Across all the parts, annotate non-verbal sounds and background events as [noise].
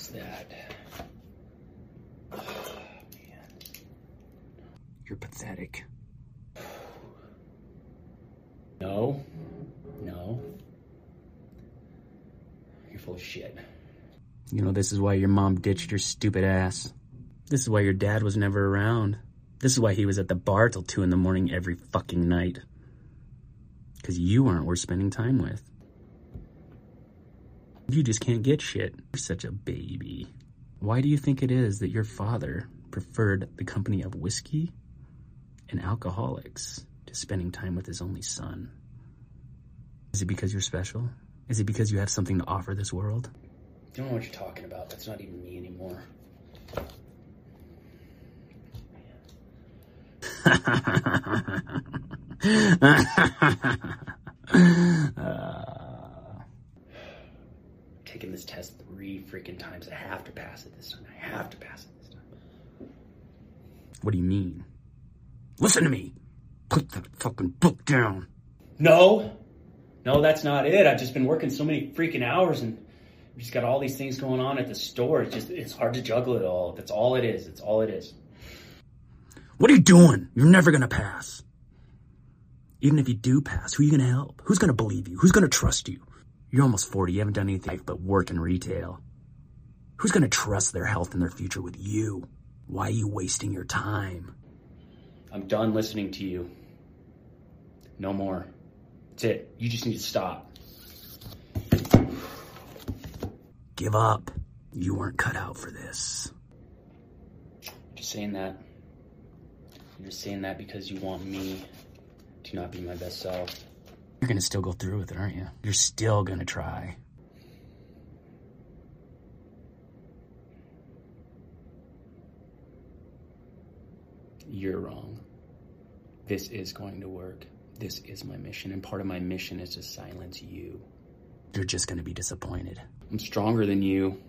was that? Oh. [sighs] You're pathetic. No. No. You're full of shit. You know, this is why your mom ditched your stupid ass. This is why your dad was never around. This is why he was at the bar till 2 in the morning every fucking night. Because you aren't worth spending time with. You just can't get shit. You're such a baby. Why do you think it is that your father preferred the company of whiskey and alcoholics to spending time with his only son? Is it because you're special? Is it because you have something to offer this world? I don't know what you're talking about. That's not even me anymore. [laughs] [laughs] Uh, Taking this test three freaking times. I have to pass it this time. I have to pass it this time. what do you mean? Listen to me. Put that fucking book down. No, no, that's not it. I've just been working so many freaking hours and we've just got all these things going on at the store. It's just, it's hard to juggle it all. That's all it is. It's all it is. What are you doing? You're never gonna pass. Even if you do pass, who are you gonna help? Who's gonna believe you? Who's gonna trust you? You're almost 40, you haven't done anything but work in retail. Who's gonna trust their health and their future with you? Why are you wasting your time? I'm done listening to you. No more. That's it. You just need to stop. Give up. You weren't cut out for this. Just saying that. You're just saying that because you want me to not be my best self. You're gonna still go through with it, aren't you? You're still gonna try. You're wrong. This is going to work. This is my mission, and part of my mission is to silence you. You're just gonna be disappointed. I'm stronger than you.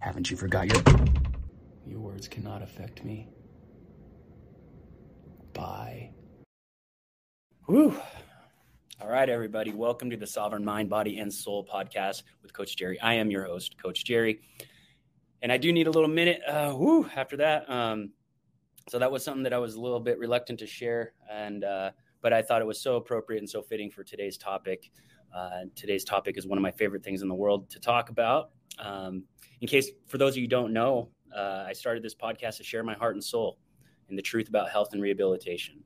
Haven't you forgot your. Your words cannot affect me. Bye. Woo. All right, everybody. Welcome to the Sovereign Mind, Body, and Soul podcast with Coach Jerry. I am your host, Coach Jerry. And I do need a little minute. Uh, woo, after that. Um, so that was something that I was a little bit reluctant to share, and uh, but I thought it was so appropriate and so fitting for today's topic. Uh, today's topic is one of my favorite things in the world to talk about. Um, in case, for those of you who don't know, uh, I started this podcast to share my heart and soul and the truth about health and rehabilitation.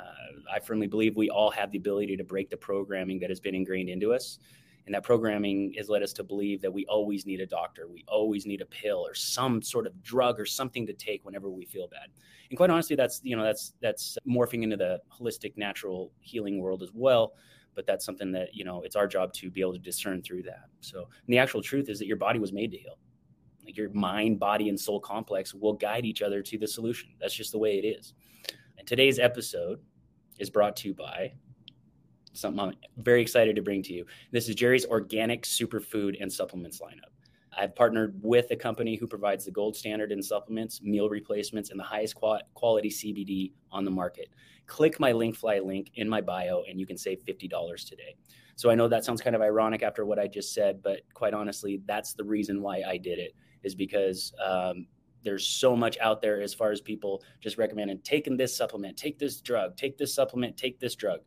Uh, I firmly believe we all have the ability to break the programming that has been ingrained into us. And that programming has led us to believe that we always need a doctor, we always need a pill or some sort of drug or something to take whenever we feel bad. And quite honestly, that's you know that's that's morphing into the holistic natural healing world as well. But that's something that you know it's our job to be able to discern through that. So the actual truth is that your body was made to heal. Like your mind, body, and soul complex will guide each other to the solution. That's just the way it is. And today's episode is brought to you by something I'm very excited to bring to you. This is Jerry's Organic Superfood and Supplements lineup. I've partnered with a company who provides the gold standard in supplements, meal replacements, and the highest quality CBD on the market. Click my Linkfly link in my bio and you can save $50 today. So I know that sounds kind of ironic after what I just said, but quite honestly, that's the reason why I did it is because um, there's so much out there as far as people just recommending taking this supplement, take this drug, take this supplement, take this drug,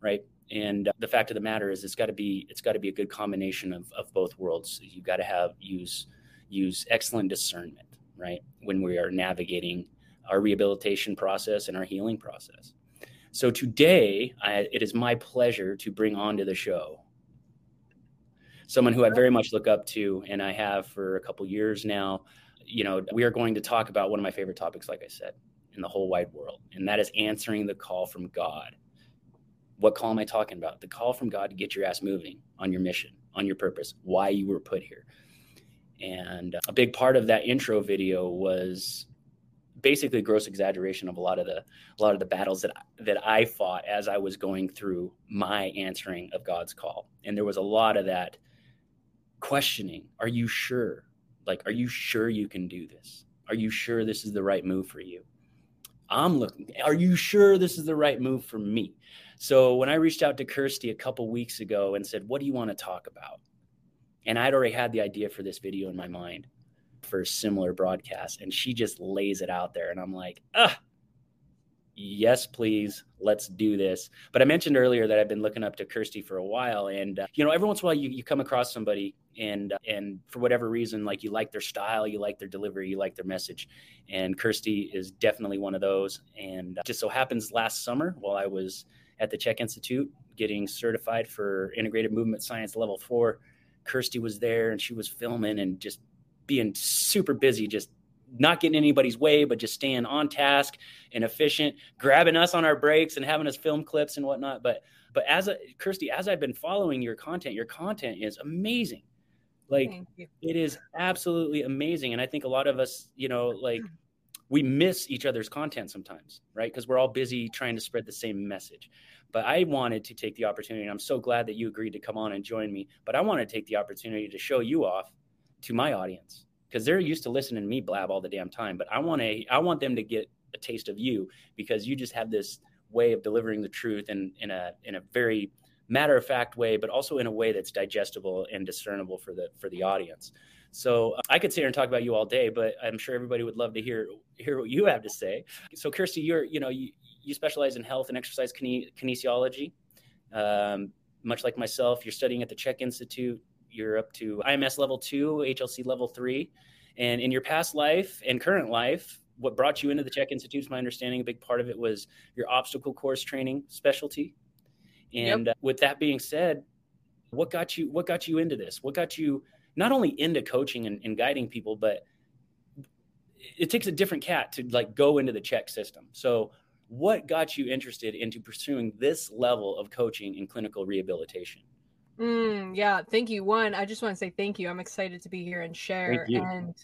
right? And uh, the fact of the matter is, it's got to be it's got to be a good combination of, of both worlds. You've got to have use use excellent discernment, right, when we are navigating our rehabilitation process and our healing process. So today, I, it is my pleasure to bring onto the show someone who I very much look up to, and I have for a couple years now. You know, we are going to talk about one of my favorite topics, like I said, in the whole wide world, and that is answering the call from God. What call am I talking about? The call from God to get your ass moving on your mission, on your purpose, why you were put here. And a big part of that intro video was basically gross exaggeration of a lot of the a lot of the battles that that I fought as I was going through my answering of God's call. And there was a lot of that questioning, are you sure? Like are you sure you can do this? Are you sure this is the right move for you? I'm looking, are you sure this is the right move for me? So when I reached out to Kirsti a couple weeks ago and said, "What do you want to talk about?" and I'd already had the idea for this video in my mind, for a similar broadcast. And she just lays it out there. And I'm like, ah, yes, please, let's do this. But I mentioned earlier that I've been looking up to Kirsti for a while. And, uh, you know, every once in a while you, you come across somebody and, and for whatever reason, like you like their style, you like their delivery, you like their message. And Kirsti is definitely one of those. And uh, just so happens last summer while I was at the CHEK Institute getting certified for integrated movement science level four, Kirsti was there and she was filming and just being super busy, just not getting anybody's way, but just staying on task and efficient, grabbing us on our breaks and having us film clips and whatnot. But but as a Kirsti, as I've been following your content, your content is amazing. Like it is absolutely amazing. And I think a lot of us, you know, like mm. we miss each other's content sometimes, right? Because we're all busy trying to spread the same message. But I wanted to take the opportunity, and I'm so glad that you agreed to come on and join me. But I want to take the opportunity to show you off to my audience because they're used to listening to me blab all the damn time. But I want to, I want them to get a taste of you because you just have this way of delivering the truth in, in a in a very matter of fact way, but also in a way that's digestible and discernible for the for the audience. So uh, I could sit here and talk about you all day, but I'm sure everybody would love to hear hear what you have to say. So Kirsti, you're you know you, you specialize in health and exercise kine- kinesiology. Um, much like myself, you're studying at the CHEK Institute you're up to IMS level two, HLC level three. And in your past life and current life, what brought you into the CHEK Institute, is my understanding, a big part of it was your obstacle course training specialty. And yep. uh, with that being said, what got you what got you into this? What got you not only into coaching and, and guiding people, but it takes a different cat to like go into the CHEK system. So what got you interested into pursuing this level of coaching and clinical rehabilitation? Mm, yeah, thank you. One, I just want to say thank you. I'm excited to be here and share. And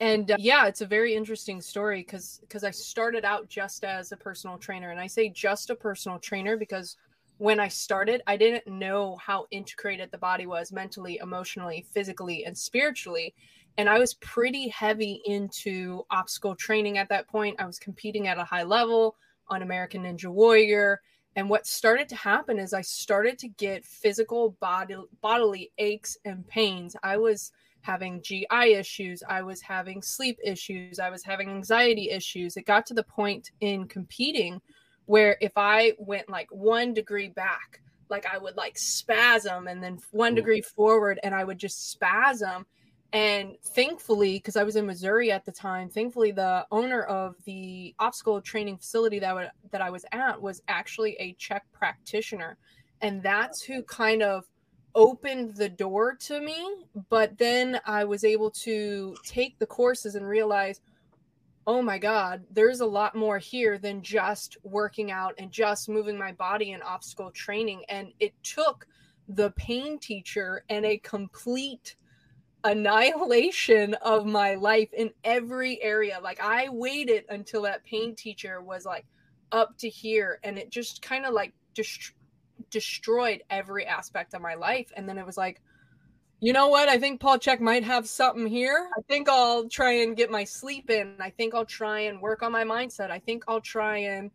and uh, yeah, it's a very interesting story because because I started out just as a personal trainer, and I say just a personal trainer because when I started, I didn't know how integrated the body was mentally, emotionally, physically, and spiritually. And I was pretty heavy into obstacle training at that point. I was competing at a high level on American Ninja Warrior and what started to happen is I started to get physical body, bodily aches and pains. I was having GI issues. I was having sleep issues. I was having anxiety issues. It got to the point in competing where if I went like one degree back, like I would like spasm and then one mm. degree forward and I would just spasm. And thankfully, because I was in Missouri at the time, thankfully the owner of the obstacle training facility that would, that I was at was actually a CHEK practitioner, and that's who kind of opened the door to me. But then I was able to take the courses and realize, oh my God, there's a lot more here than just working out and just moving my body in obstacle training. And it took the pain teacher and a complete annihilation of my life in every area. Like I waited until that pain teacher was like up to here and it just kind of like dest- destroyed every aspect of my life and then it was like you know what? I think Paul Chek might have something here. I think I'll try and get my sleep in. I think I'll try and work on my mindset. I think I'll try and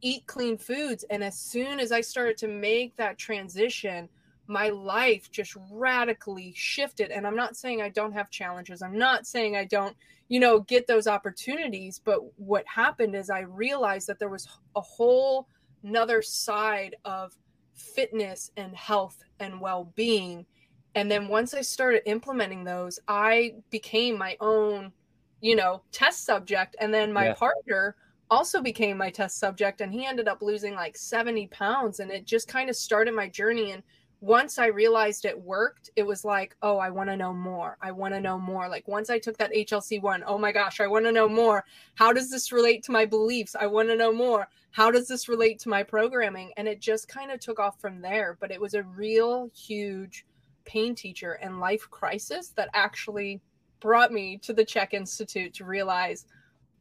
eat clean foods. And as soon as I started to make that transition, my life just radically shifted and i'm not saying i don't have challenges i'm not saying i don't you know get those opportunities but what happened is i realized that there was a whole another side of fitness and health and well-being and then once i started implementing those i became my own you know test subject and then my yeah. partner also became my test subject and he ended up losing like 70 pounds and it just kind of started my journey and once I realized it worked, it was like, oh, I want to know more. I want to know more. Like once I took that HLC one, oh my gosh, I want to know more. How does this relate to my beliefs? I want to know more. How does this relate to my programming? And it just kind of took off from there. But it was a real huge pain teacher and life crisis that actually brought me to the CHEK Institute to realize,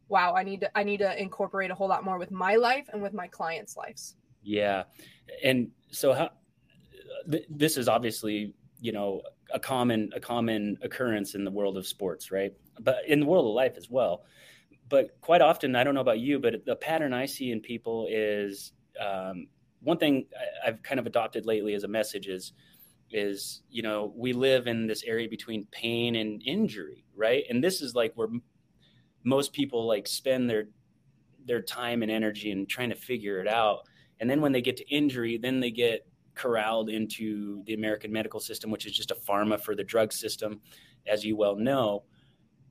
wow, I need to I need to incorporate a whole lot more with my life and with my clients' lives. Yeah. And so how th- this is obviously you know a common a common occurrence in the world of sports, right? But in the world of life as well. But quite often, I don't know about you, but the pattern I see in people is um, one thing I've kind of adopted lately as a message is is you know we live in this area between pain and injury right? And this is like where most people like spend their their time and energy and trying to figure it out. And then when they get to injury then they get corralled into the american medical system which is just a pharma for the drug system as you well know.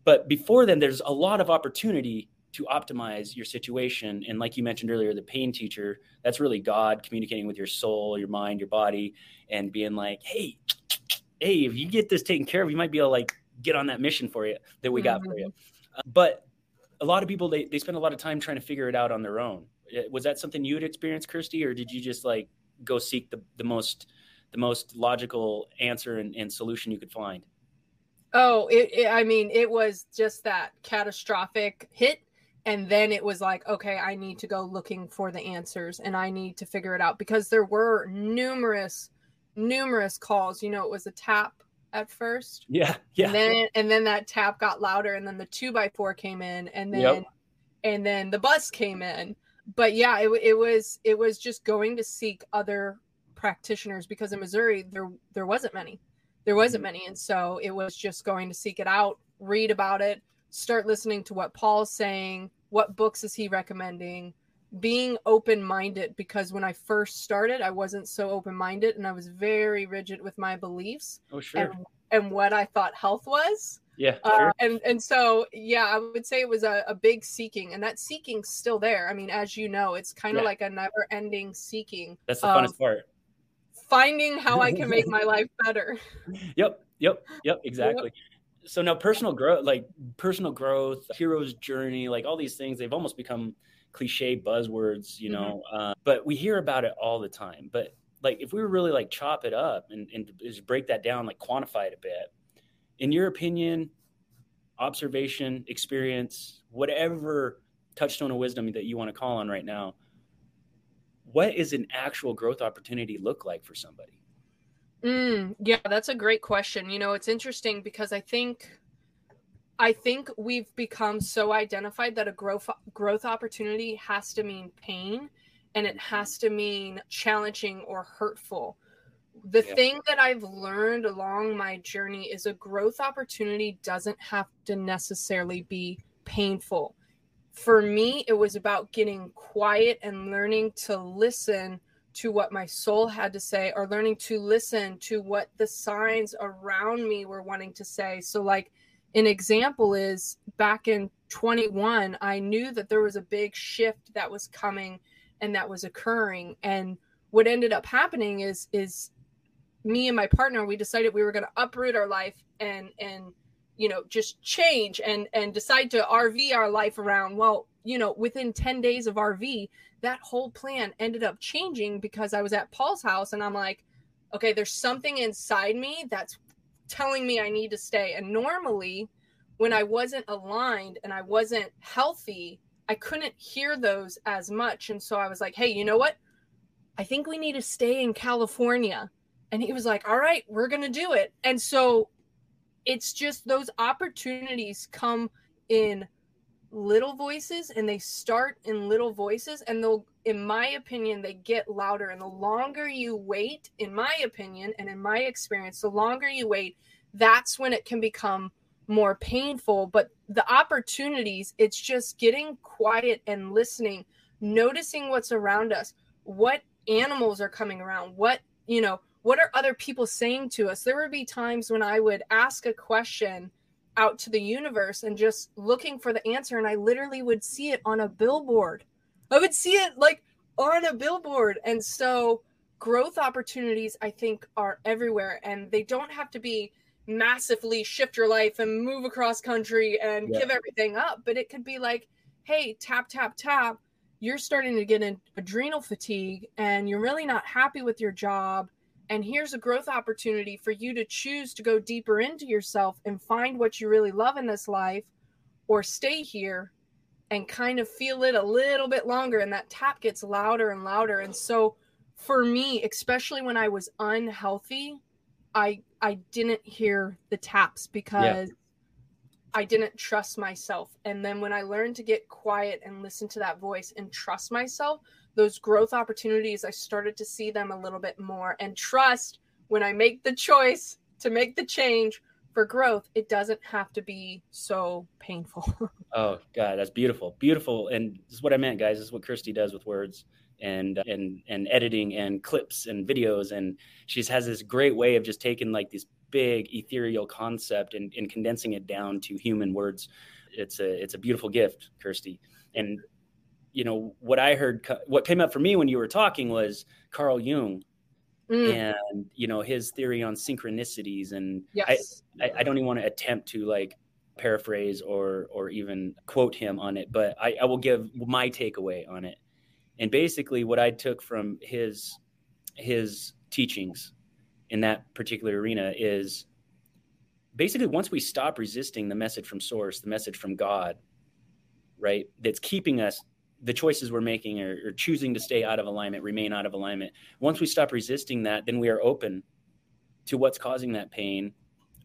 But before then there's a lot of opportunity to optimize your situation. And like you mentioned earlier, the pain teacher, that's really God communicating with your soul, your mind, your body, and being like, hey, hey, if you get this taken care of, you might be able to like get on that mission for you that we got mm-hmm. for you. Uh, but a lot of people, they, they spend a lot of time trying to figure it out on their own. Was that something you had experienced, Kirsti, or did you just like go seek the, the most the most logical answer and, and solution you could find? Oh, it, it, I mean, it was just that catastrophic hit and then it was like okay i need to go looking for the answers and i need to figure it out because there were numerous numerous calls. You know it was a tap at first. Yeah yeah. And then and then that tap got louder and then the two by four came in and then yep. and then the bus came in. But yeah it, it was it was just going to seek other practitioners because in missouri there there wasn't many. There wasn't mm-hmm. many. And so it was just going to seek it out read about it start listening to what Paul's saying, what books is he recommending, being open minded because when I first started, I wasn't so open minded and I was very rigid with my beliefs. Oh, sure. And, and what I thought health was. Yeah. Uh, sure. Uh, and and so yeah, I would say it was a, a big seeking, and that seeking's still there. I mean, as you know, it's kind of yeah. like a never ending seeking. That's the funnest part. Finding how I can make [laughs] my life better. Yep. Yep. Yep. Exactly so now personal growth like personal growth hero's journey like all these things they've almost become cliche buzzwords you know mm-hmm. uh, but we hear about it all the time but like if we were really like chop it up and, and just break that down like quantify it a bit in your opinion observation experience whatever touchstone of wisdom that you want to call on right now what is an actual growth opportunity look like for somebody Mm, yeah, that's a great question. You know, it's interesting because I think I think we've become so identified that a growth growth opportunity has to mean pain and it has to mean challenging or hurtful. The yeah. thing that I've learned along my journey is a growth opportunity doesn't have to necessarily be painful. For me, it was about getting quiet and learning to listen to what my soul had to say or learning to listen to what the signs around me were wanting to say. So, like, an example is back in 21, I knew that there was a big shift that was coming and that was occurring. And what ended up happening is, is me and my partner, we decided we were going to uproot our life and, and, you know, just change and, and decide to RV our life around. Well, you know, within 10 days of RV, that whole plan ended up changing because I was at Paul's house and I'm like, okay, there's something inside me that's telling me I need to stay. And normally, when I wasn't aligned and I wasn't healthy, I couldn't hear those as much. And so I was like, hey, you know what? I think we need to stay in California. And he was like, all right, we're going to do it. And so it's just those opportunities come in little voices and they start in little voices and they'll in my opinion they get louder. And the longer you wait in my opinion and in my experience the longer you wait that's when it can become more painful. But the opportunities it's just getting quiet and listening noticing what's around us what animals are coming around what you know what are other people saying to us? There would be times when i would ask a question out to the universe and just looking for the answer and I literally would see it on a billboard. I would see it like on a billboard. And so growth opportunities I think are everywhere and they don't have to be massively shift your life and move across country and yeah. give everything up, but it could be like, hey, tap tap tap, you're starting to get an adrenal fatigue and you're really not happy with your job and here's a growth opportunity for you to choose to go deeper into yourself and find what you really love in this life or stay here and kind of feel it a little bit longer. And that tap gets louder and louder. And so for me, especially when I was unhealthy, I I didn't hear the taps because yeah. I didn't trust myself. And then when I learned to get quiet and listen to that voice and trust myself, those growth opportunities, I started to see them a little bit more. And trust when I make the choice to make the change for growth, it doesn't have to be so painful. [laughs] oh God, that's beautiful, beautiful, and this is what I meant, guys. This is what Kirsti does with words and uh, and and editing and clips and videos, and she has this great way of just taking like this big ethereal concept and, and condensing it down to human words. It's a it's a beautiful gift, Kirsti, and you know what I heard, what came up for me when you were talking was Carl Jung mm. and you know his theory on synchronicities and yes. I, I, I don't even want to attempt to like paraphrase or or even quote him on it but I, I will give my takeaway on it and basically what i took from his his teachings in that particular arena is basically once we stop resisting the message from source the message from god right that's keeping us the choices we're making or, or, choosing to stay out of alignment, remain out of alignment. Once we stop resisting that, then we are open to what's causing that pain,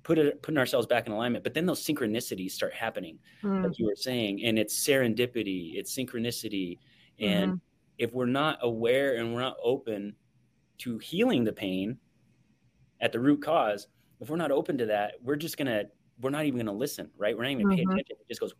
put it, putting ourselves back in alignment. But then those synchronicities start happening, mm. like you were saying, and it's serendipity, it's synchronicity. And mm-hmm. if we're not aware and we're not open to healing the pain at the root cause, if we're not open to that, we're just gonna we're not even gonna listen, right? We're not even mm-hmm. pay attention. It just goes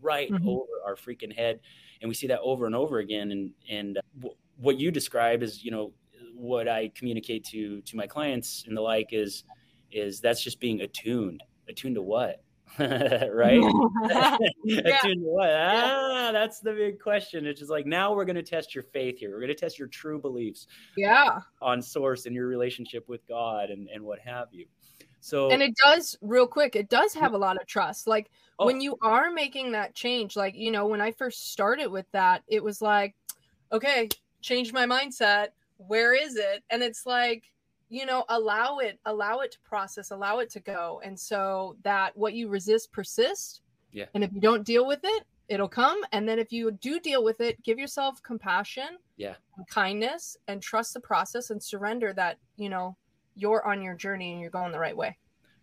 right mm-hmm. over our freaking head and we see that over and over again. And and uh, w- what you describe is you know what i communicate to to my clients and the like is is that's just being attuned. Attuned to what? [laughs] Right? [laughs] Yeah. attuned to what? Ah that's the big question. It's just like now we're going to test your faith here. We're going to test your true beliefs yeah. on source and your relationship with god and and what have you so and it does real quick, it does have a lot of trust. Like oh. when you are making that change, like you know, when I first started with that, it was like, okay, change my mindset. Where is it? And it's like, you know, allow it, allow it to process, allow it to go. And so that what you resist persists. Yeah. And if you don't deal with it, it'll come. And then if you do deal with it, give yourself compassion, yeah, and kindness, and trust the process and surrender that, you know, you're on your journey and you're going the right way.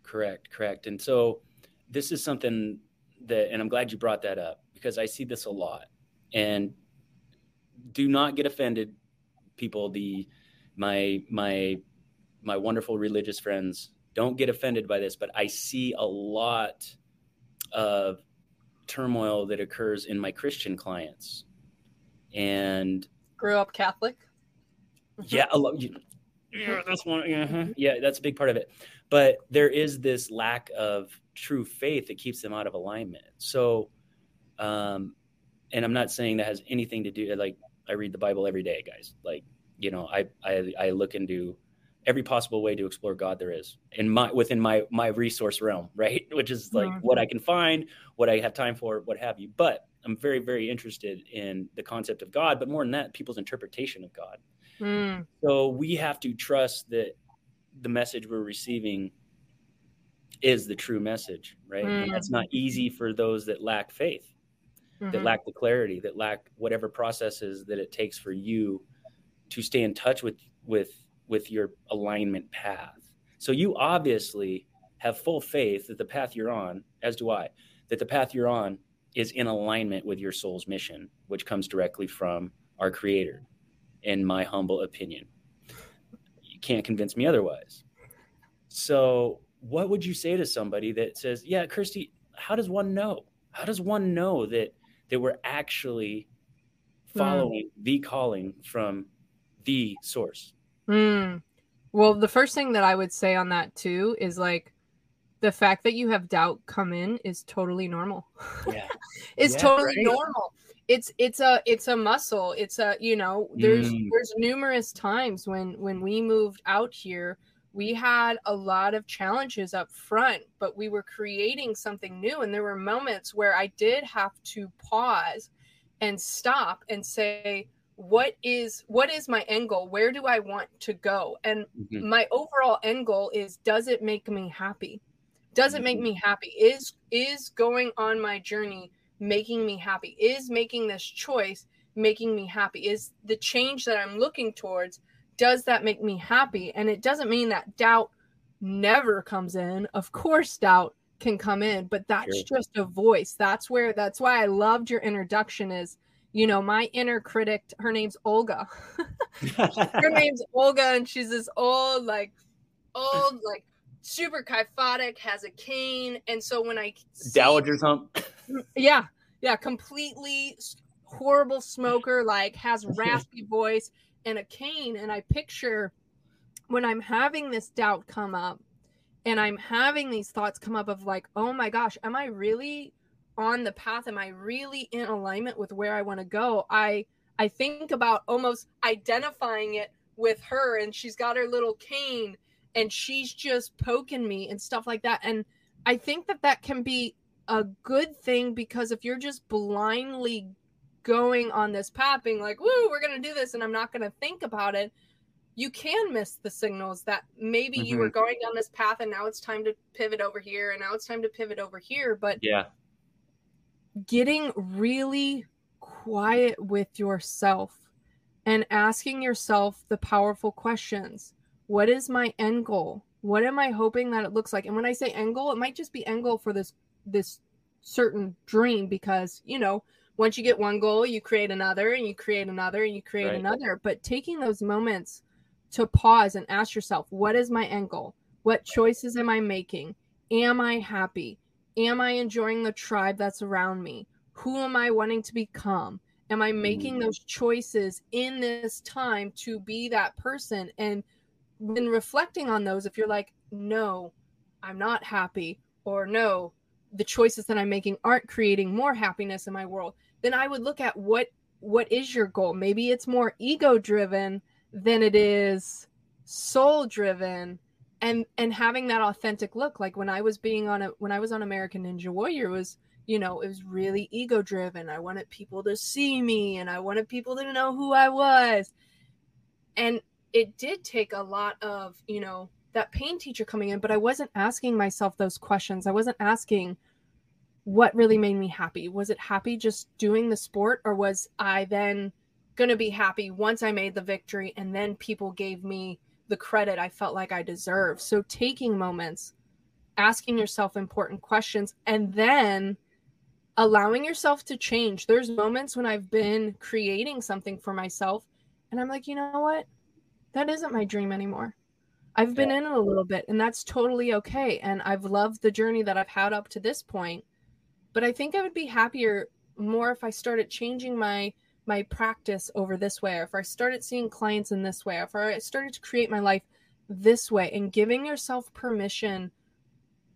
Correct, correct. And so this is something that, and I'm glad you brought that up because I see this a lot. And do not get offended, people. The my my my wonderful religious friends don't get offended by this, but I see a lot of turmoil that occurs in my Christian clients. And grew up Catholic. Yeah, a lot, yeah, that's one. Uh-huh. Yeah, that's a big part of it. But there is this lack of true faith that keeps them out of alignment. So, um, and I'm not saying that has anything to do. Like I read the Bible every day, guys. Like you know, I I, I look into every possible way to explore God there is in my within my my resource realm, [laughs] right? Which is like mm-hmm. what I can find, what I have time for, what have you. But I'm very very interested in the concept of God, but more than that, people's interpretation of God. Mm. So we have to trust that the message we're receiving is the true message, right? Mm. And that's not easy for those that lack faith, mm-hmm. that lack the clarity, that lack whatever processes that it takes for you to stay in touch with with with your alignment path. So you obviously have full faith that the path you're on, as do I, that the path you're on is in alignment with your soul's mission, which comes directly from our creator in my humble opinion. You can't convince me otherwise. So, what would you say to somebody that says, "Yeah, Kirsti, how does one know? How does one know that that we're actually following mm. the calling from the source?" Mm. Well, the first thing that I would say on that too is like the fact that you have doubt come in is totally normal. Yeah. [laughs] it's yeah, totally right? normal it's it's a it's a muscle it's a you know there's mm. there's numerous times when when we moved out here we had a lot of challenges up front but we were creating something new and there were moments where i did have to pause and stop and say what is what is my end goal where do i want to go and mm-hmm. my overall end goal is does it make me happy does it make mm-hmm. me happy is is going on my journey making me happy? Is making this choice making me happy? Is the change that I'm looking towards, does that make me happy? And it doesn't mean that doubt never comes in. Of course, doubt can come in, but that's sure. just a voice. That's where, that's why I loved your introduction is, you know, my inner critic, her name's Olga. [laughs] her [laughs] name's Olga, and she's this old, like, old, like super kyphotic, has a cane, and so when I dowager's hump, yeah, yeah, completely horrible smoker, like has raspy voice and a cane, and I picture when I'm having this doubt come up, and I'm having these thoughts come up of like, oh my gosh, am I really on the path? Am I really in alignment with where I want to go? I I think about almost identifying it with her and she's got her little cane and she's just poking me and stuff like that and i think that that can be a good thing because if you're just blindly going on this path being like woo we're going to do this and i'm not going to think about it you can miss the signals that maybe mm-hmm. you were going down this path and now it's time to pivot over here and now it's time to pivot over here but yeah getting really quiet with yourself and asking yourself the powerful questions What is my end goal? What am I hoping that it looks like? And when I say end goal, it might just be end goal for this this certain dream because, you know, once you get one goal, you create another and you create another and you create right. another. But taking those moments to pause and ask yourself, what is my end goal? What choices am I making? Am I happy? Am I enjoying the tribe that's around me? Who am I wanting to become? Am I making mm. those choices in this time to be that person? And when reflecting on those, if you're like, no, I'm not happy, or no, the choices that I'm making aren't creating more happiness in my world, then I would look at what what is your goal? Maybe it's more ego driven than it is soul driven and and having that authentic look like when i was being on a when i was on american ninja warrior was you know, it was really ego driven. I wanted people to see me and I wanted people to know who I was. And it did take a lot of, you know, that pain teacher coming in, but I wasn't asking myself those questions. I wasn't asking what really made me happy. Was it happy just doing the sport or was I then going to be happy once I made the victory and then people gave me the credit I felt like I deserved? So taking moments, asking yourself important questions and then allowing yourself to change. There's moments when I've been creating something for myself and I'm like, you know what? That isn't my dream anymore. I've been yeah. in it a little bit and that's totally okay. And I've loved the journey that I've had up to this point. But I think I would be happier more if I started changing my my practice over this way, or if I started seeing clients in this way, or if I started to create my life this way and giving yourself permission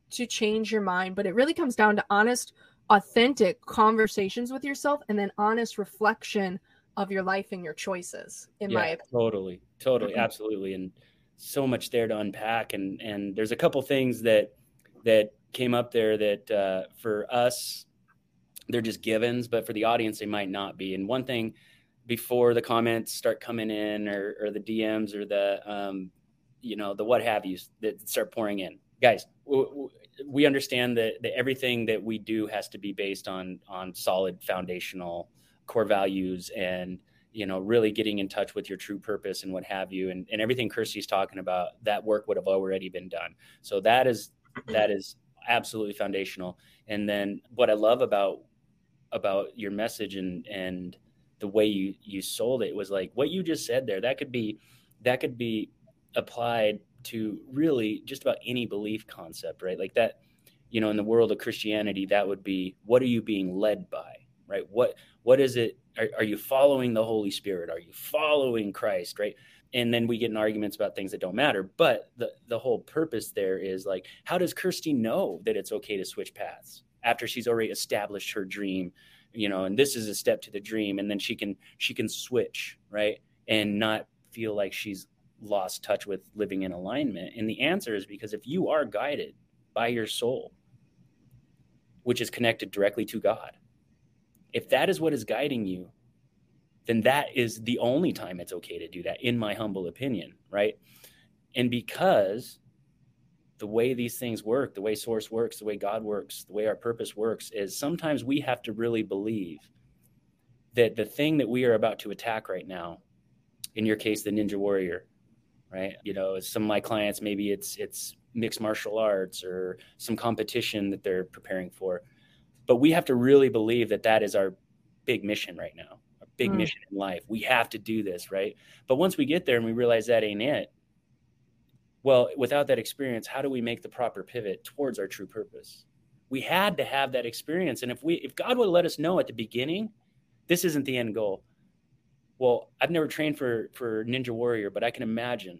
to change your mind. But it really comes down to honest authentic conversations with yourself and then honest reflection of your life and your choices in yeah, my opinion. totally totally mm-hmm. absolutely and so much there to unpack. And and there's a couple things that that came up there that uh, for us they're just givens but for the audience they might not be. And one thing before the comments start coming in or, or the dms or the um, you know the what have yous that start pouring in. Guys w- w- we understand that, that everything that we do has to be based on on solid foundational core values and you know really getting in touch with your true purpose and what have you and, and everything Kirsti's talking about that work would have already been done. So that is that is absolutely foundational. And then what i love about about your message and and the way you you sold it was like what you just said there that could be that could be applied to really just about any belief concept, right? Like that, you know, in the world of Christianity, that would be what are you being led by, right? What what is it? Are, are you following the Holy Spirit? Are you following Christ, right? And then we get in arguments about things that don't matter. But the the whole purpose there is like, how does Kirsti know that it's okay to switch paths after she's already established her dream? You know, and this is a step to the dream, and then she can she can switch, right? And not feel like she's lost touch with living in alignment? And the answer is because if you are guided by your soul, which is connected directly to God, if that is what is guiding you, then that is the only time it's okay to do that, in my humble opinion, right? And because the way these things work, the way source works, the way God works, the way our purpose works, is sometimes we have to really believe that the thing that we are about to attack right now, in your case, the Ninja Warrior, right? You know, some of my clients, maybe it's it's mixed martial arts or some competition that they're preparing for. But we have to really believe that that is our big mission right now, our big mm. mission in life. We have to do this, right? But once we get there and we realize that ain't it, Well, without that experience, how do we make the proper pivot towards our true purpose? We had to have that experience. And if we if God would let us know at the beginning, this isn't the end goal. Well, I've never trained for for Ninja Warrior, but I can imagine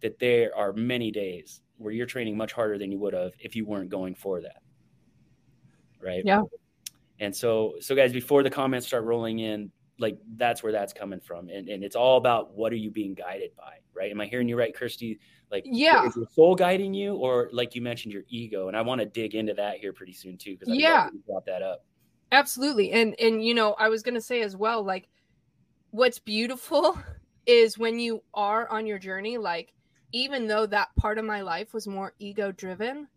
that there are many days where you're training much harder than you would have if you weren't going for that. Right? Yeah. And so so guys, before the comments start rolling in, like that's where that's coming from. And and it's all about what are you being guided by, right? Am I hearing you right, Kirsti? Like yeah, is your soul guiding you or like you mentioned your ego? And I want to dig into that here pretty soon too, because yeah, brought that up. Absolutely. And and you know, I was gonna say as well, like what's beautiful [laughs] is when you are on your journey, like even though that part of my life was more ego driven,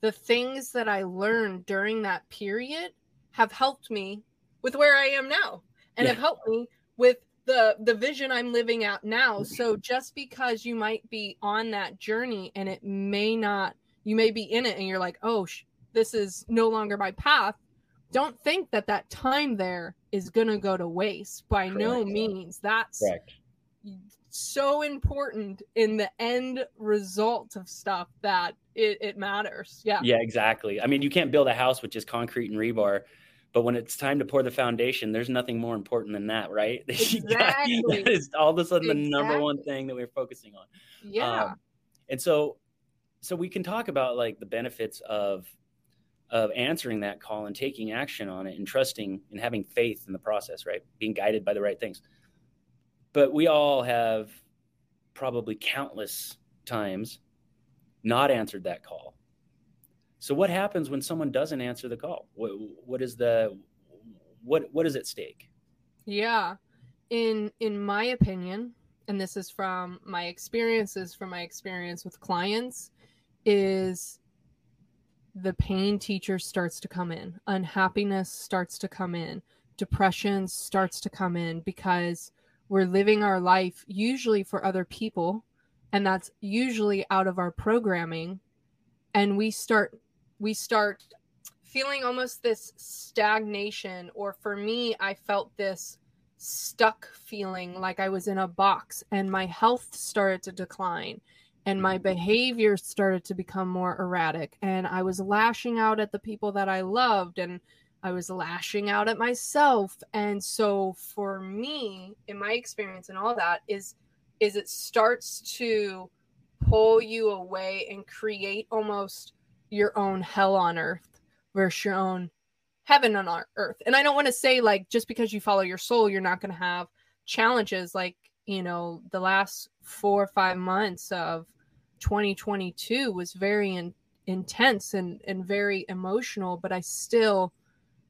the things that I learned during that period have helped me with where I am now and yeah. have helped me with the the vision I'm living out now. So just because you might be on that journey and it may not you may be in it and you're like, "Oh, sh- this is no longer my path." Don't think that that time there is going to go to waste. By Correct. no means. That's Correct. So important in the end result of stuff that it, it matters. Yeah. Yeah, exactly. I mean, you can't build a house with just concrete and rebar but when it's time to pour the foundation, there's nothing more important than that, right? [laughs] Exactly. that is all of a sudden exactly. the number one thing that we're focusing on. Yeah. Um, and so, so we can talk about like the benefits of of answering that call and taking action on it and trusting and having faith in the process, right? Being guided by the right things. But we all have probably countless times not answered that call so what happens when someone doesn't answer the call? What what is the what what is at stake? Yeah. In in my opinion, and this is from my experiences from my experience with clients is the pain teacher starts to come in. Unhappiness starts to come in. Depression starts to come in because we're living our life usually for other people and that's usually out of our programming and we start we start feeling almost this stagnation or for me i felt this stuck feeling like i was in a box and my health started to decline and my mm-hmm. behavior started to become more erratic and i was lashing out at the people that i loved and i was lashing out at myself and so for me in my experience and all that is is it starts to pull you away and create almost your own hell on earth versus your own heaven on earth. And I don't want to say like just because you follow your soul, you're not going to have challenges like, you know, the last four or five months of 2022 was very in, intense and, and very emotional, but I still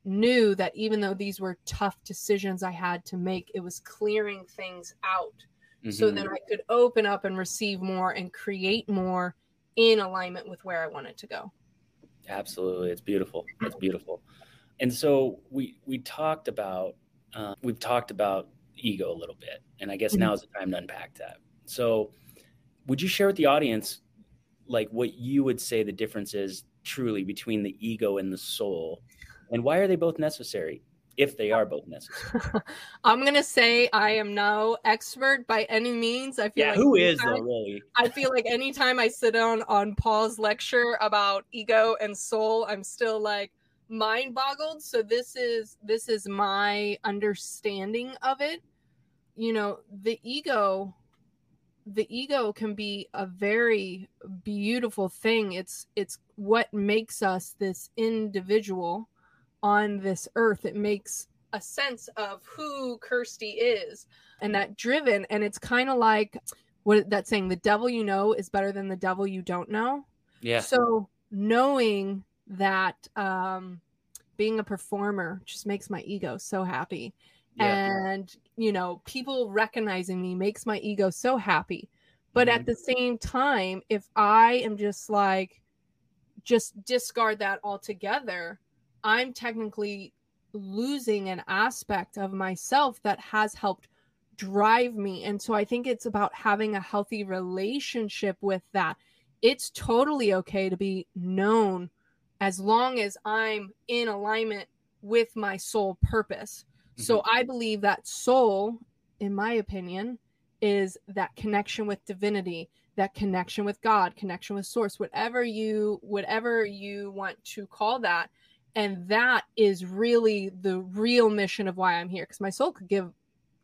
knew that even though these were tough decisions I had to make, it was clearing things out mm-hmm. so that I could open up and receive more and create more in alignment with where I wanted to go. Absolutely, it's beautiful. It's beautiful. And so we we talked about uh, we've talked about ego a little bit, and I guess mm-hmm. now is the time to unpack that. So, would you share with the audience like what you would say the difference is truly between the ego and the soul, and why are they both necessary? if they are both necessary. [laughs] I'm gonna say I am no expert by any means. I feel yeah, like who is though, really? I feel like anytime I sit down on Paul's lecture about ego and soul, I'm still like mind boggled. So this is this is my understanding of it. You know, the ego the ego can be a very beautiful thing. It's it's what makes us this individual on this earth. It makes a sense of who Kirsti is and that driven. And it's kind of like what that saying, the devil you know is better than the devil you don't know. Yeah. So knowing that um, being a performer just makes my ego so happy. Yeah. And, you know, people recognizing me makes my ego so happy. But mm-hmm. at the same time, if I am just like, just discard that altogether, I'm technically losing an aspect of myself that has helped drive me. And so I think it's about having a healthy relationship with that. It's totally okay to be known as long as I'm in alignment with my soul purpose. Mm-hmm. So I believe that soul, in my opinion, is that connection with divinity, that connection with God, connection with source, whatever you whatever you want to call that. And that is really the real mission of why I'm here. Because my soul could give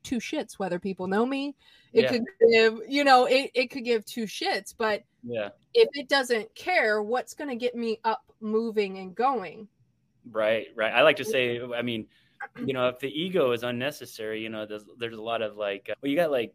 two shits whether people know me. It yeah. could give, you know, it, it could give two shits. But yeah, if it doesn't care, what's gonna get me up moving and going? Right, right. I like to say, I mean, you know, if the ego is unnecessary, you know, there's there's a lot of like, uh, well, you got like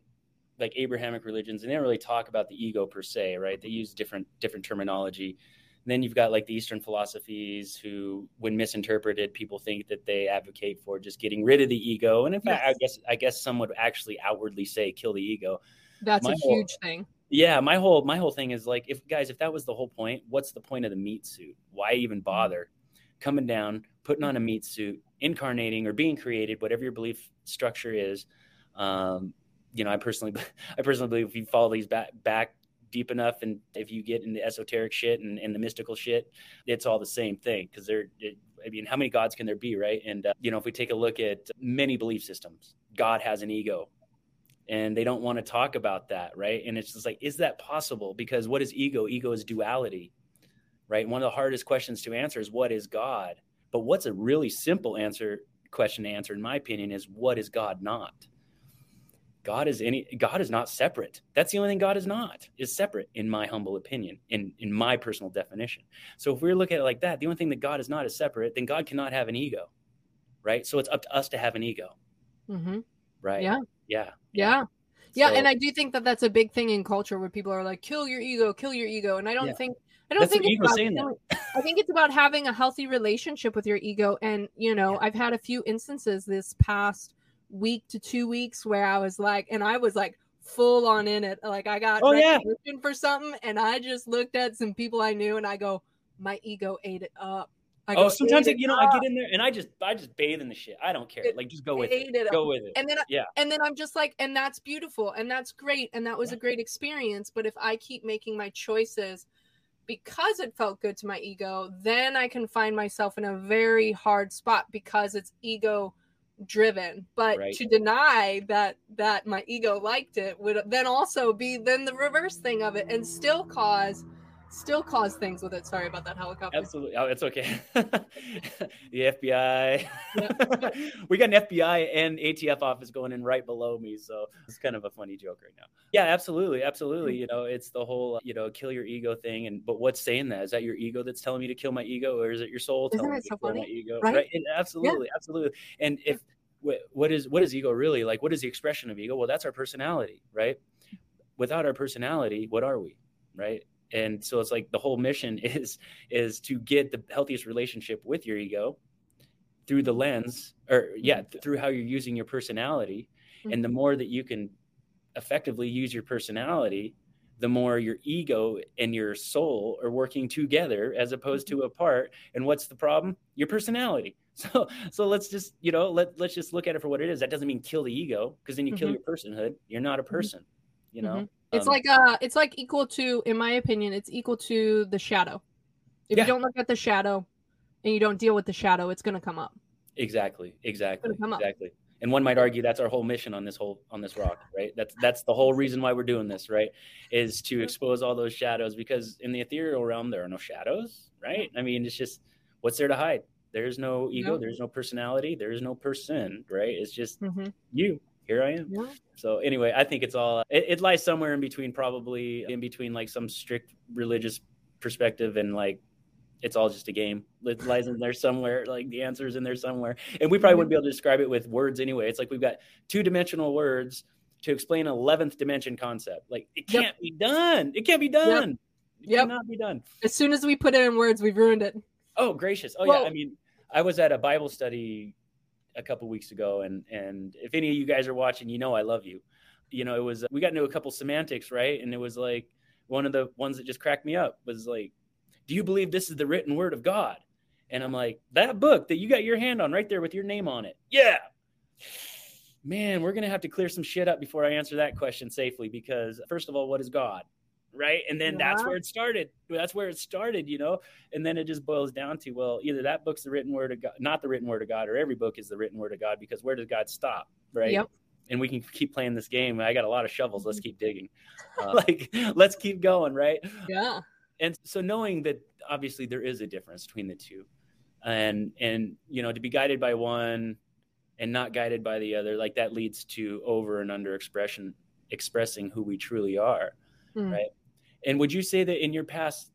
like Abrahamic religions, and they don't really talk about the ego per se, right? They use different different terminology. And then you've got like the Eastern philosophies, who, when misinterpreted, people think that they advocate for just getting rid of the ego. And in fact, yes. I guess I guess some would actually outwardly say kill the ego. That's my a whole, huge thing. Yeah, my whole my whole thing is like, if guys, if that was the whole point, what's the point of the meat suit? Why even mm-hmm. bother? Coming down, putting on a meat suit, incarnating or being created, whatever your belief structure is. Um, you know, I personally, [laughs] I personally believe if you follow these back, back deep enough, and if you get into esoteric shit and, and the mystical shit, it's all the same thing. Because they're, it, I mean, how many gods can there be, right? And uh, you know, if we take a look at many belief systems, God has an ego, and they don't want to talk about that, right? And it's just like, is that possible? Because what is ego? Ego is duality, right? One of the hardest questions to answer is what is God? But what's a really simple answer question to answer, in my opinion, is what is God not? God is any God is not separate. That's the only thing God is not is separate, in my humble opinion, in in my personal definition. So if we look at it like that, the only thing that God is not is separate, then God cannot have an ego, right? So it's up to us to have an ego, mm-hmm. right? Yeah, yeah, yeah. Yeah, so, and I do think that that's a big thing in culture where people are like, "Kill your ego, kill your ego," and I don't yeah. think I don't That's think it's about saying that. I think it's about having a healthy relationship with your ego. And you know, yeah. I've had a few instances this past week to two weeks where I was like, and I was like full on in it. Like I got oh, recognition yeah. for something, and I just looked at some people I knew, and I go, my ego ate it up. I oh, sometimes you know up. I get in there and I just I just bathe in the shit. I don't care. It like just go with it. it go with it. And then yeah. And then I'm just like, and that's beautiful and that's great and that was yeah. a great experience. But if I keep making my choices because it felt good to my ego, then I can find myself in a very hard spot because it's ego driven. But right. to deny that that my ego liked it would then also be then the reverse thing of it and still cause still cause things with it. Sorry about that helicopter. Absolutely. Oh, it's okay. [laughs] the FBI. [laughs] we got an FBI and ATF office going in right below me. So it's kind of a funny joke right now. Yeah, absolutely. Absolutely. You know, it's the whole, you know, kill your ego thing. And, but what's saying that? Is that your ego that's telling me to kill my ego or is it your soul Isn't telling me so to funny? kill my ego? Right. right? And absolutely. Yeah. Absolutely. And if, what is what is ego really like what is the expression of ego well that's our personality right without our personality what are we right and so it's like the whole mission [laughs] is is to get the healthiest relationship with your ego through the lens or yeah through how you're using your personality mm-hmm. and the more that you can effectively use your personality the more your ego and your soul are working together as opposed to mm-hmm. apart and what's the problem your personality [laughs] so so let's just you know let, let's just look at it for what it is that doesn't mean kill the ego because then you mm-hmm. kill your personhood you're not a mm-hmm. person you know it's um, like uh it's like equal to, in my opinion, it's equal to the shadow. If yeah. you don't look at the shadow and you don't deal with the shadow, it's gonna come up. Exactly. Exactly. Exactly. And one might argue that's our whole mission on this whole on this rock, right? That's that's the whole reason why we're doing this, right? Is to expose all those shadows because in the ethereal realm there are no shadows, right? I mean, it's just what's there to hide? There's no ego, there's no personality, there is no person, right? It's just mm-hmm. you here I am. Yeah. So anyway, I think it's all it, it, lies somewhere in between, probably in between like some strict religious perspective and like it's all just a game. It lies in there somewhere. Like the answer is in there somewhere, and we probably wouldn't be able to describe it with words anyway. It's like we've got two dimensional words to explain an eleventh dimension concept. Like it can't yep. be done. It can't be done. Yep. It yep. cannot be done. As soon as we put it in words, we've ruined it. Oh gracious! Oh yeah. I mean, I was at a Bible study a couple weeks ago, and and if any of you guys are watching, you know I love you. You know, it was we got into a couple semantics, right? And it was like one of the ones that just cracked me up was like, "Do you believe this is the written word of God?" And I'm like, "That book that you got your hand on right there with your name on it, yeah." Man, we're gonna have to clear some shit up before I answer that question safely because first of all, what is God? Right and then yeah. that's where it started that's where it started you know and then it just boils down to well either that book's the written word of god not the written word of god or every book is the written word of god because where does god stop right yep and we can keep playing this game. I got a lot of shovels. Let's keep digging. [laughs] Uh, like, let's keep going, right? Yeah. And so knowing that obviously there is a difference between the two, and and you know to be guided by one and not guided by the other, like that leads to over and under expression, expressing who we truly are, mm. right? And would you say that in your past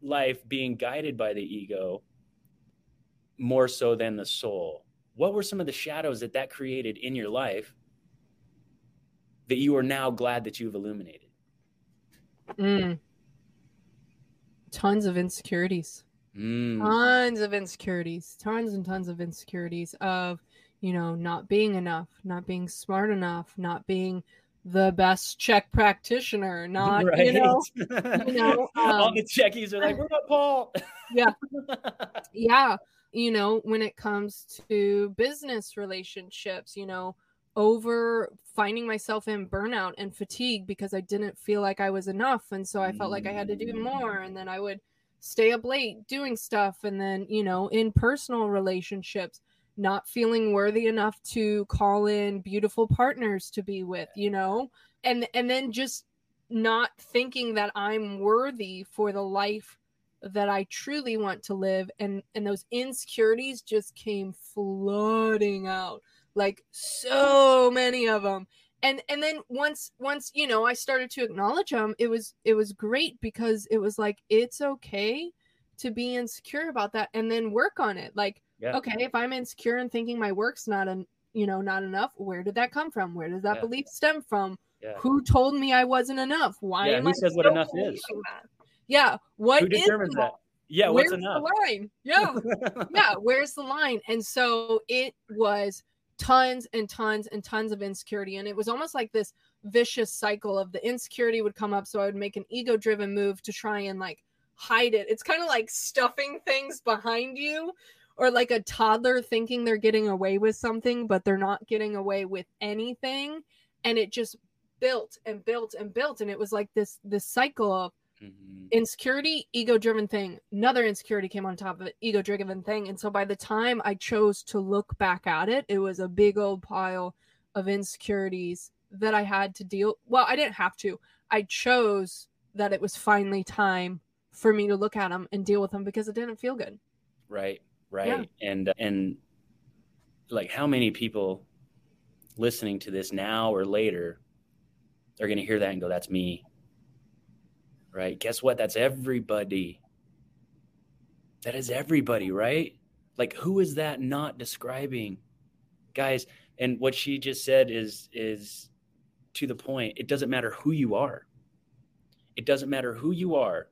life, being guided by the ego more so than the soul? What were some of the shadows that that created in your life that you are now glad that you've illuminated? Mm. Tons of insecurities. Mm. Tons of insecurities. Tons and tons of insecurities of, you know, not being enough, not being smart enough, not being the best CHEK practitioner, not right. [laughs] you know, you know um, all the checkies are like, "We're not Paul." yeah, [laughs] yeah. You know, when it comes to business relationships, you know, over finding myself in burnout and fatigue because I didn't feel like I was enough. And so I felt like I had to do more. And then I would stay up late doing stuff. And then, you know, in personal relationships, not feeling worthy enough to call in beautiful partners to be with, you know, and and then just not thinking that I'm worthy for the life that I truly want to live. And and those insecurities just came flooding out like so many of them and and then once once you know i started to acknowledge them it was it was great because it was like it's okay to be insecure about that and then work on it. Like yeah. okay if i'm insecure and thinking my work's not an you know not enough where did that come from where does that yeah. belief stem from yeah. who told me i wasn't enough why yeah, who says what enough is that? yeah what who determines that yeah what's where's enough the line [laughs] yeah yeah where's the line and so it was tons and tons and tons of insecurity. And it was almost like this vicious cycle of the insecurity would come up. So I would make an ego driven move to try and like hide it. It's kind of like stuffing things behind you or like a toddler thinking they're getting away with something, but they're not getting away with anything. And it just built and built and built. And it was like this, this cycle of Mm-hmm. Insecurity, ego driven thing. Another insecurity came on top of it, ego driven thing. And so by the time I chose to look back at it, it was a big old pile of insecurities that I had to deal. Well, I didn't have to. I chose that it was finally time for me to look at them and deal with them because it didn't feel good. Right, right. Yeah. And and like how many people listening to this now or later are going to hear that and go that's me right? Guess what? That's everybody. That is everybody, right? Like who is that not describing? Guys, and what she just said is is to the point. It doesn't matter who you are. It doesn't matter who you are.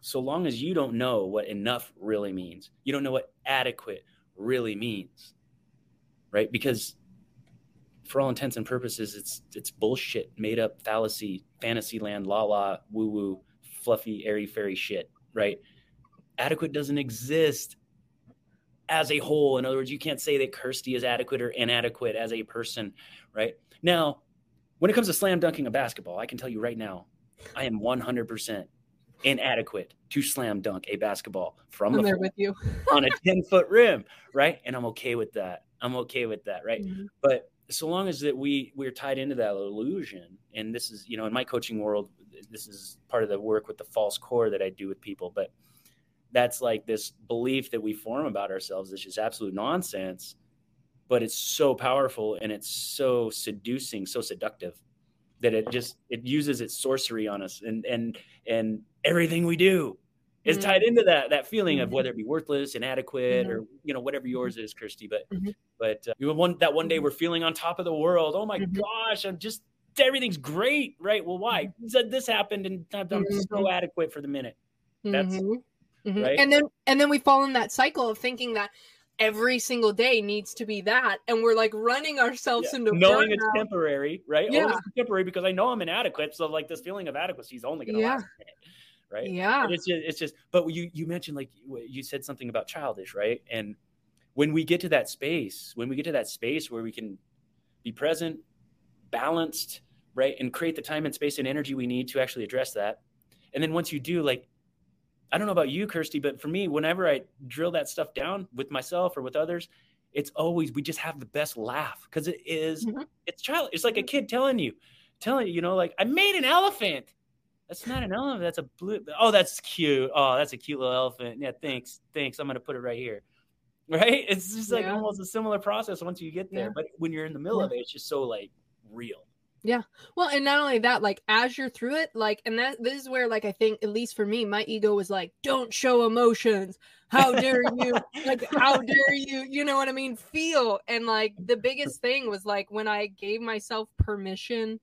So long as you don't know what enough really means. You don't know what adequate really means. Right? Because for all intents and purposes, it's it's bullshit, made up fallacy, fantasy land, la la, woo woo fluffy, airy fairy shit, right? Adequate doesn't exist as a whole. In other words, you can't say that Kirsti is adequate or inadequate as a person, right? Now, when it comes to slam dunking a basketball, I can tell you right now, I am 100% inadequate to slam dunk a basketball from I'm the there with you [laughs] on a 10 foot rim, right? And I'm okay with that. I'm okay with that, right? Mm-hmm. But so long as that we we're tied into that illusion, and this is you know in my coaching world, this is part of the work with the false core that I do with people, but that's like this belief that we form about ourselves is just absolute nonsense, but it's so powerful and it's so seducing, so seductive that it just it uses its sorcery on us and and and everything we do is mm-hmm. tied into that that feeling of mm-hmm. whether it be worthless, inadequate, mm-hmm. or you know whatever yours is, Kirsti. But mm-hmm. but uh, one that one day we're feeling on top of the world. Oh my mm-hmm. gosh, I'm just everything's great, right? Well, why? Mm-hmm. This happened, and I'm mm-hmm. so adequate for the minute. That's mm-hmm. mm-hmm. right. And then and then we fall in that cycle of thinking that every single day needs to be that, and we're like running ourselves yeah. into knowing burnout. it's temporary, right? Yeah, oh, temporary because I know I'm inadequate. So like this feeling of adequacy is only going to yeah. last a minute right? Yeah. And it's just, it's just, but you you mentioned like you said something about childish, right? And when we get to that space, when we get to that space where we can be present, balanced, right and create the time and space and energy we need to actually address that and then once you do like i don't know about you kirsti but for me whenever i drill that stuff down with myself or with others it's always we just have the best laugh because it is, mm-hmm. it's child it's like a kid telling you telling you you know like i made an elephant that's not an elephant that's a blue oh that's cute oh that's a cute little elephant yeah thanks thanks i'm gonna put it right here [laughs] right it's just like yeah. almost a similar process once you get there yeah. but when you're in the middle yeah. of it it's just so like real yeah. Well, and not only that, like as you're through it, like, and that this is where, like, I think, at least for me, my ego was like, don't show emotions. How dare you? like, how [laughs] dare you? You know what I mean? Feel. And like, the biggest thing was like when I gave myself permission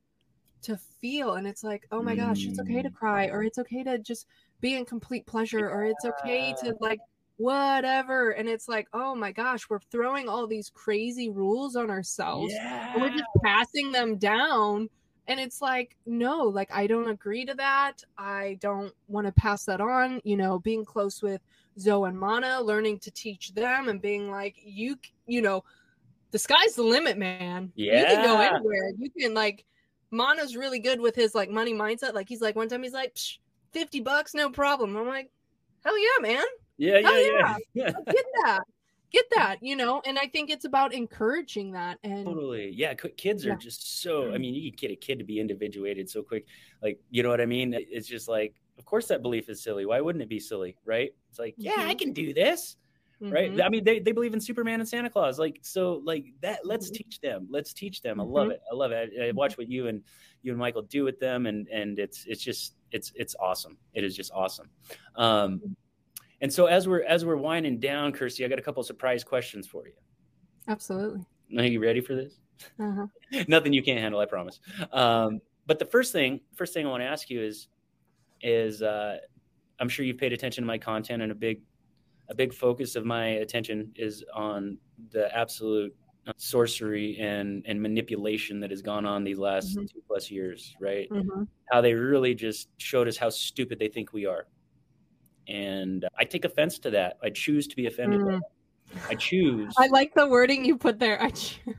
to feel, and it's like, oh my gosh, it's okay to mm. cry, or it's okay to just be in complete pleasure, or it's okay to like whatever. And it's like, oh my gosh, we're throwing all these crazy rules on ourselves. Yeah. we're just passing them down. And it's like, no, like I don't agree to that. I don't want to pass that on. You know, being close with Zoe and Mana, learning to teach them and being like, you, you know, the sky's the limit, man. Yeah. You can go anywhere. You can like Mana's really good with his like money mindset. Like he's like one time he's like, 50 bucks, no problem. I'm like, hell yeah, man. Yeah, yeah, yeah. yeah. Get [laughs] that. Get that, you know, and I think it's about encouraging that. And totally, yeah, kids are yeah. just so. I mm-hmm. mean, you can get a kid to be individuated so quick, like you know what I mean. It's just like, of course, that belief is silly. Why wouldn't it be silly, right? It's like, yeah, mm-hmm. I can do this, mm-hmm. right? I mean, they, they believe in Superman and Santa Claus, like so, like that. Let's mm-hmm. teach them. Let's teach them. I love mm-hmm. it. I love it. I, I watch what you and you and Michael do with them, and and it's it's just it's it's awesome. It is just awesome. Um, mm-hmm. And so as we're as we're winding down, Kirsti, I got a couple surprise questions for you. Absolutely. Are you ready for this? Uh-huh. [laughs] Nothing you can't handle, I promise. Um, but the first thing, first thing I want to ask you is, is uh, I'm sure you've paid attention to my content, and a big, a big focus of my attention is on the absolute sorcery and and manipulation that has gone on these last mm-hmm. two plus years, right? Mm-hmm. How they really just showed us how stupid they think we are and I take offense to that. I choose to be offended. Mm. I choose. I like the wording you put there. I choose.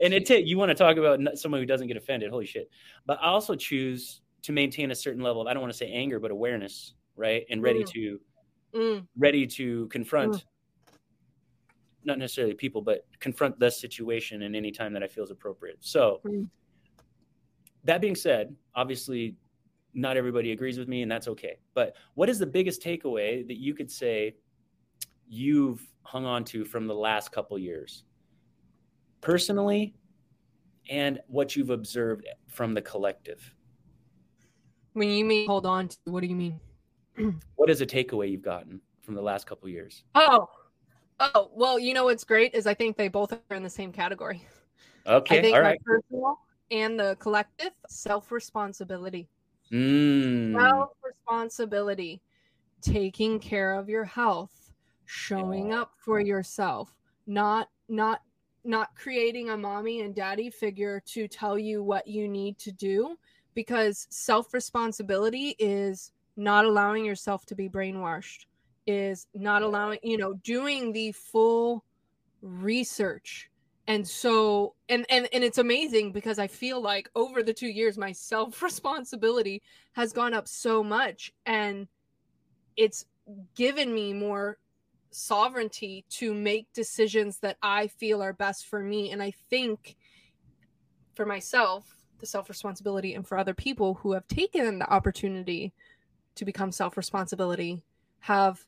and it you want to talk about someone who doesn't get offended. Holy shit! But I also choose to maintain a certain level of I don't want to say anger, but awareness, right? And ready mm. to mm. ready to confront. Mm. Not necessarily people, but confront the situation in any time that I feel is appropriate. So, mm. that being said, obviously not everybody agrees with me, and that's okay. But what is the biggest takeaway that you could say you've hung on to from the last couple years, personally, and what you've observed from the collective? When you mean hold on to, what do you mean? [clears throat] what is a takeaway you've gotten from the last couple years? Oh, oh, well, you know what's great is I think they both are in the same category. Okay, I think all right. personal and the collective self responsibility. Mm. Self responsibility, taking care of your health, showing up for yourself, not not not creating a mommy and daddy figure to tell you what you need to do because self responsibility is not allowing yourself to be brainwashed is not allowing you know doing the full research and so and and and it's amazing because i feel like over the 2 years my self responsibility has gone up so much and it's given me more sovereignty to make decisions that i feel are best for me. And i think for myself the self responsibility and for other people who have taken the opportunity to become self responsibility have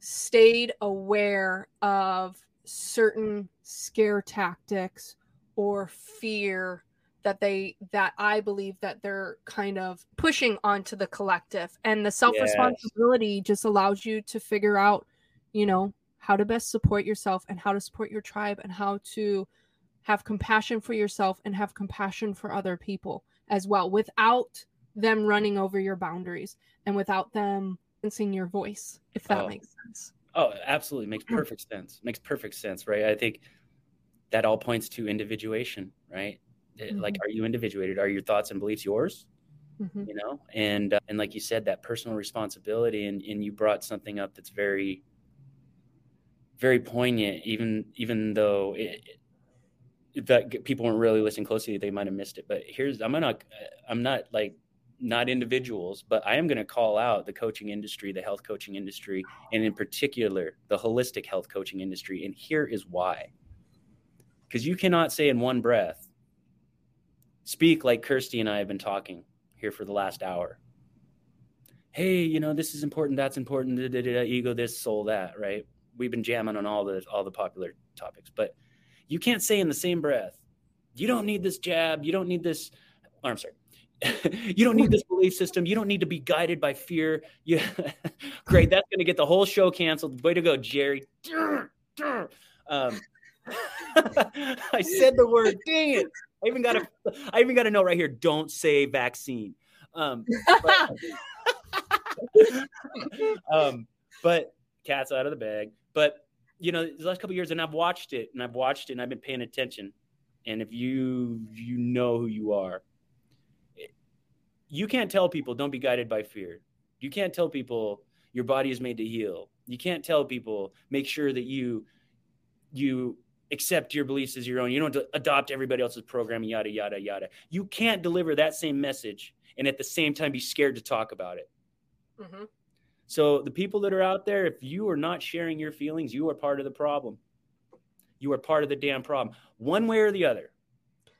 stayed aware of certain scare tactics or fear that they that I believe that they're kind of pushing onto the collective and the self responsibility yes. just allows you to figure out you know how to best support yourself and how to support your tribe and how to have compassion for yourself and have compassion for other people as well without them running over your boundaries and without them silencing your voice if that oh. makes sense Oh, absolutely. Makes perfect sense. Makes perfect sense, right? I think that all points to individuation, right? Mm-hmm. Like, are you individuated? Are your thoughts and beliefs yours? Mm-hmm. You know, and uh, and like you said, that personal responsibility, and and you brought something up that's very, very poignant. Even even though it, that people weren't really listening closely, they might have missed it. But here's I'm gonna I'm not like not individuals, but I am going to call out the coaching industry, the health coaching industry, and in particular, the holistic health coaching industry. And here is why. Because you cannot say in one breath, speak like Kirsti and I have been talking here for the last hour. Hey, you know, this is important, that's important, da, da, da, ego, this, soul, that, right? We've been jamming on all the all the popular topics, but you can't say in the same breath, you don't need this jab, you don't need this. I'm sorry. [laughs] you don't need this belief system. You don't need to be guided by fear. Yeah, [laughs] great. That's going to get the whole show canceled. Way to go, Jerry. Um, [laughs] I said the word. Dang it! I even got a. I even got a note right here. Don't say vaccine. Um, but, um, but cat's out of the bag. But you know, the last couple years, and I've watched it, and I've watched it, and I've been paying attention. And if you you know who you are, you can't tell people don't be guided by fear. You can't tell people your body is made to heal. You can't tell people make sure that you you accept your beliefs as your own. You don't adopt everybody else's programming, yada yada yada. You can't deliver that same message and at the same time be scared to talk about it. Mm-hmm. So the people that are out there, if you are not sharing your feelings, you are part of the problem. You are part of the damn problem, one way or the other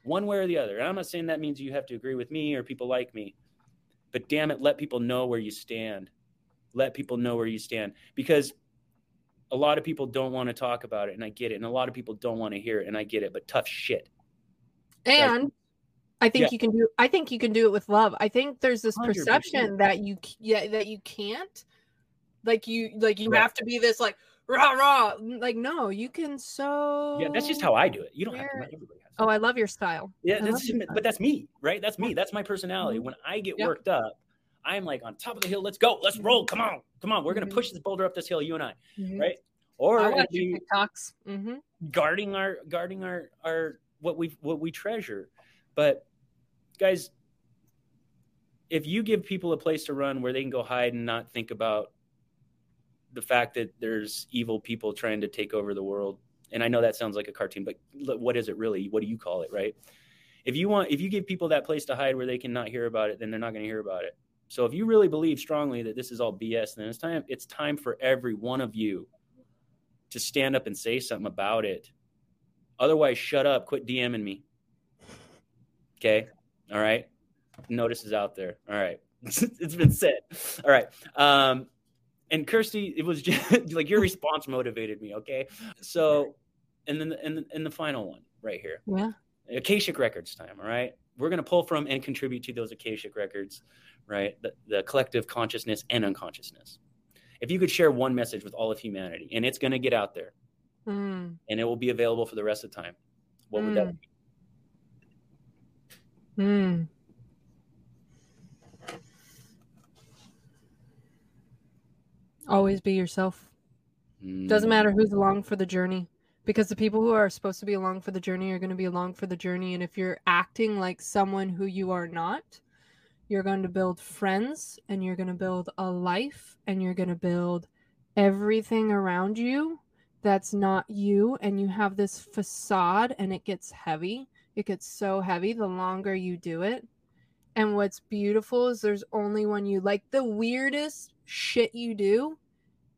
one way or the other. And I'm not saying that means you have to agree with me or people like me, but damn it, let people know where you stand. Let people know where you stand because a lot of people don't want to talk about it, and I get it. And a lot of people don't want to hear it, and I get it. But tough shit. And right? I think yeah. you can do. I think you can do it with love. I think there's this 100%. perception that you yeah that you can't. Like you like you right. have to be this like rah rah. Like no, you can so. Yeah, that's just how I do it. You don't have to. Everybody Oh, I love your style. Yeah, that's, but that's me, right? That's me. That's my personality. Mm-hmm. When I get yep. worked up, I'm like on top of the hill. Let's go. Let's roll. Come on. Come on. We're mm-hmm. gonna push this boulder up this hill, you and I, mm-hmm. right? Or I watch TikToks. Mm-hmm. Guarding our guarding our our what we what we treasure. But guys, if you give people a place to run where they can go hide and not think about the fact that there's evil people trying to take over the world and I know that sounds like a cartoon, but what is it really? What do you call it, right? If you want, if you give people that place to hide where they can not hear about it, then they're not going to hear about it. So if you really believe strongly that this is all BS, then it's time. It's time for every one of you to stand up and say something about it. Otherwise, shut up. Quit DMing me. Okay. All right. Notice is out there. All right. [laughs] it's been said. All right. Um, and Kirsti, it was just [laughs] like your response motivated me. Okay, so and then and in the final one right here, yeah, Akashic Records time. All right, we're gonna pull from and contribute to those Akashic Records, right? The, the collective consciousness and unconsciousness. If you could share one message with all of humanity, and it's gonna get out there, mm. and it will be available for the rest of the time, what mm. would that hmm. be? Hmm. Always be yourself. Mm. Doesn't matter who's along for the journey because the people who are supposed to be along for the journey are going to be along for the journey. And if you're acting like someone who you are not, you're going to build friends and you're going to build a life and you're going to build everything around you that's not you. And you have this facade and it gets heavy. It gets so heavy the longer you do it. And what's beautiful is there's only one you like the weirdest shit you do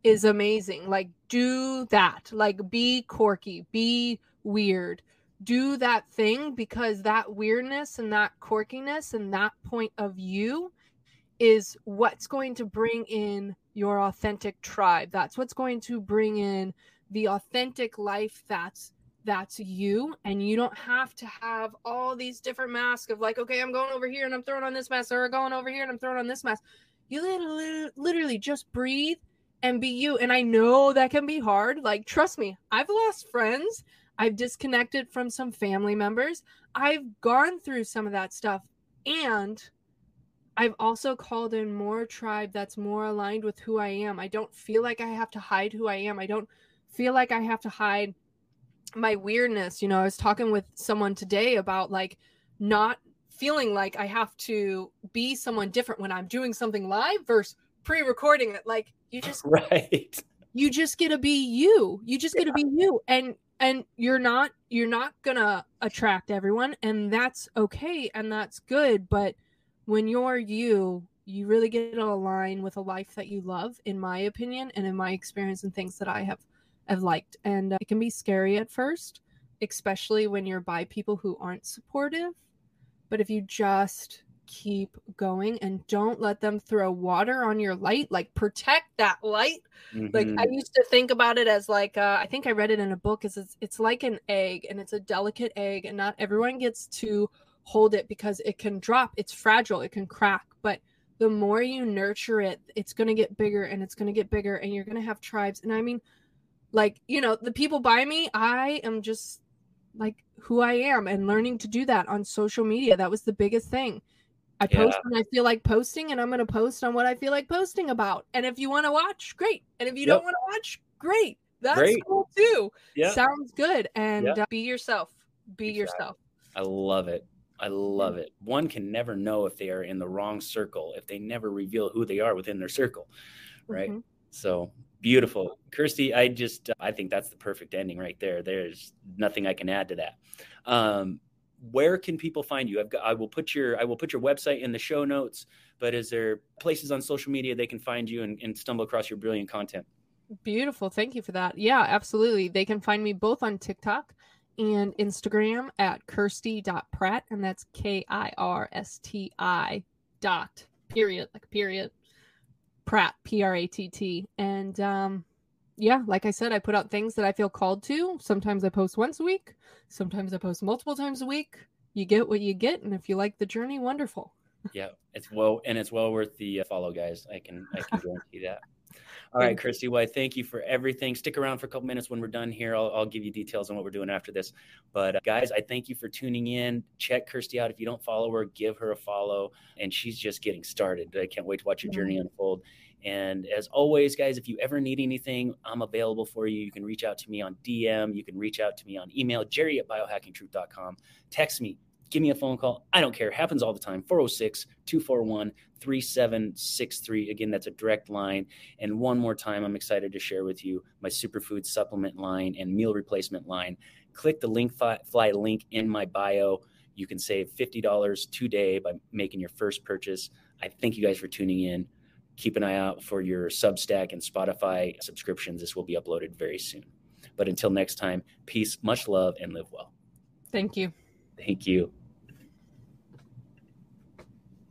is amazing. Like, do that. Like, be quirky, be weird. Do that thing because that weirdness and that quirkiness and that point of view is what's going to bring in your authentic tribe. That's what's going to bring in the authentic life that's that's you and you don't have to have all these different masks of like okay i'm going over here and i'm throwing on this mask or going over here and i'm throwing on this mask you literally, just breathe and be you. And I know that can be hard. Like, trust me, I've lost friends. I've disconnected from some family members. I've gone through some of that stuff. And I've also called in more tribe that's more aligned with who I am. I don't feel like I have to hide who I am. I don't feel like I have to hide my weirdness. You know, I was talking with someone today about like not feeling like I have to be someone different when I'm doing something live versus pre-recording it. Like you just [laughs] right. You just get to be you. You just get to be you, and and you're not you're not gonna attract everyone, and that's okay and that's good. But when you're you, you really get to align with a life that you love, in my opinion, and in my experience and things that I have have liked. And uh, it can be scary at first especially when you're by people who aren't supportive. But if you just keep going and don't let them throw water on your light, like protect that light. Mm-hmm. Like I mm-hmm. used to think about it as like uh, I think I read it in a book is it's, it's like an egg and it's a delicate egg and not everyone gets to hold it because it can drop. It's fragile, it can crack, but the more you nurture it, it's going to get bigger and it's going to get bigger and you're going to have tribes. And I mean, like, you know, the people by me, I am just like who I am and learning to do that on social media. That was the biggest thing. I post yeah. when I feel like posting, and I'm going to post on what I feel like posting about. And if you want to watch, great. And if you yep. don't want to watch, great. That's great. cool too. Yeah. Sounds good. And uh, be yourself. Be exactly. yourself. I love it. I love it. One can never know if they are in the wrong circle if they never reveal who they are within their circle, right? Mm-hmm. So beautiful, Kirsti. I just I think that's the perfect ending right there. There's nothing I can add to that. Um, where can people find you? I've got, I will put your I will put your website in the show notes. But is there places on social media they can find you and, and stumble across your brilliant content? Beautiful. Thank you for that. Yeah, absolutely. They can find me both on TikTok and Instagram at kirsti.pratt, and that's K I R S T I dot period, like period, Pratt, P R A T T. And um, yeah, like I said, I put out things that I feel called to. Sometimes I post once a week, sometimes I post multiple times a week. You get what you get, and if you like the journey, wonderful. yeah, it's well, and it's well worth the uh, follow, guys. I can I can guarantee that. All right, Kirsti. Well, I thank you for everything. Stick around for a couple minutes when we're done here. I'll, I'll give you details on what we're doing after this. But uh, guys, I thank you for tuning in. Check Kirsti out. If you don't follow her, give her a follow. And she's just getting started. I can't wait to watch your journey unfold. And as always, guys, if you ever need anything, I'm available for you. You can reach out to me on DM. You can reach out to me on email, jerry at biohacking.truth.com. Text me, give me a phone call. I don't care. It happens all the time. 406 241 3763. Again, that's a direct line. And one more time, I'm excited to share with you my superfood supplement line and meal replacement line. Click the link fly link in my bio. You can save $50 today by making your first purchase. I thank you guys for tuning in. Keep an eye out for your Substack and Spotify subscriptions. This will be uploaded very soon. But until next time, peace, much love, and live well. Thank you. Thank you.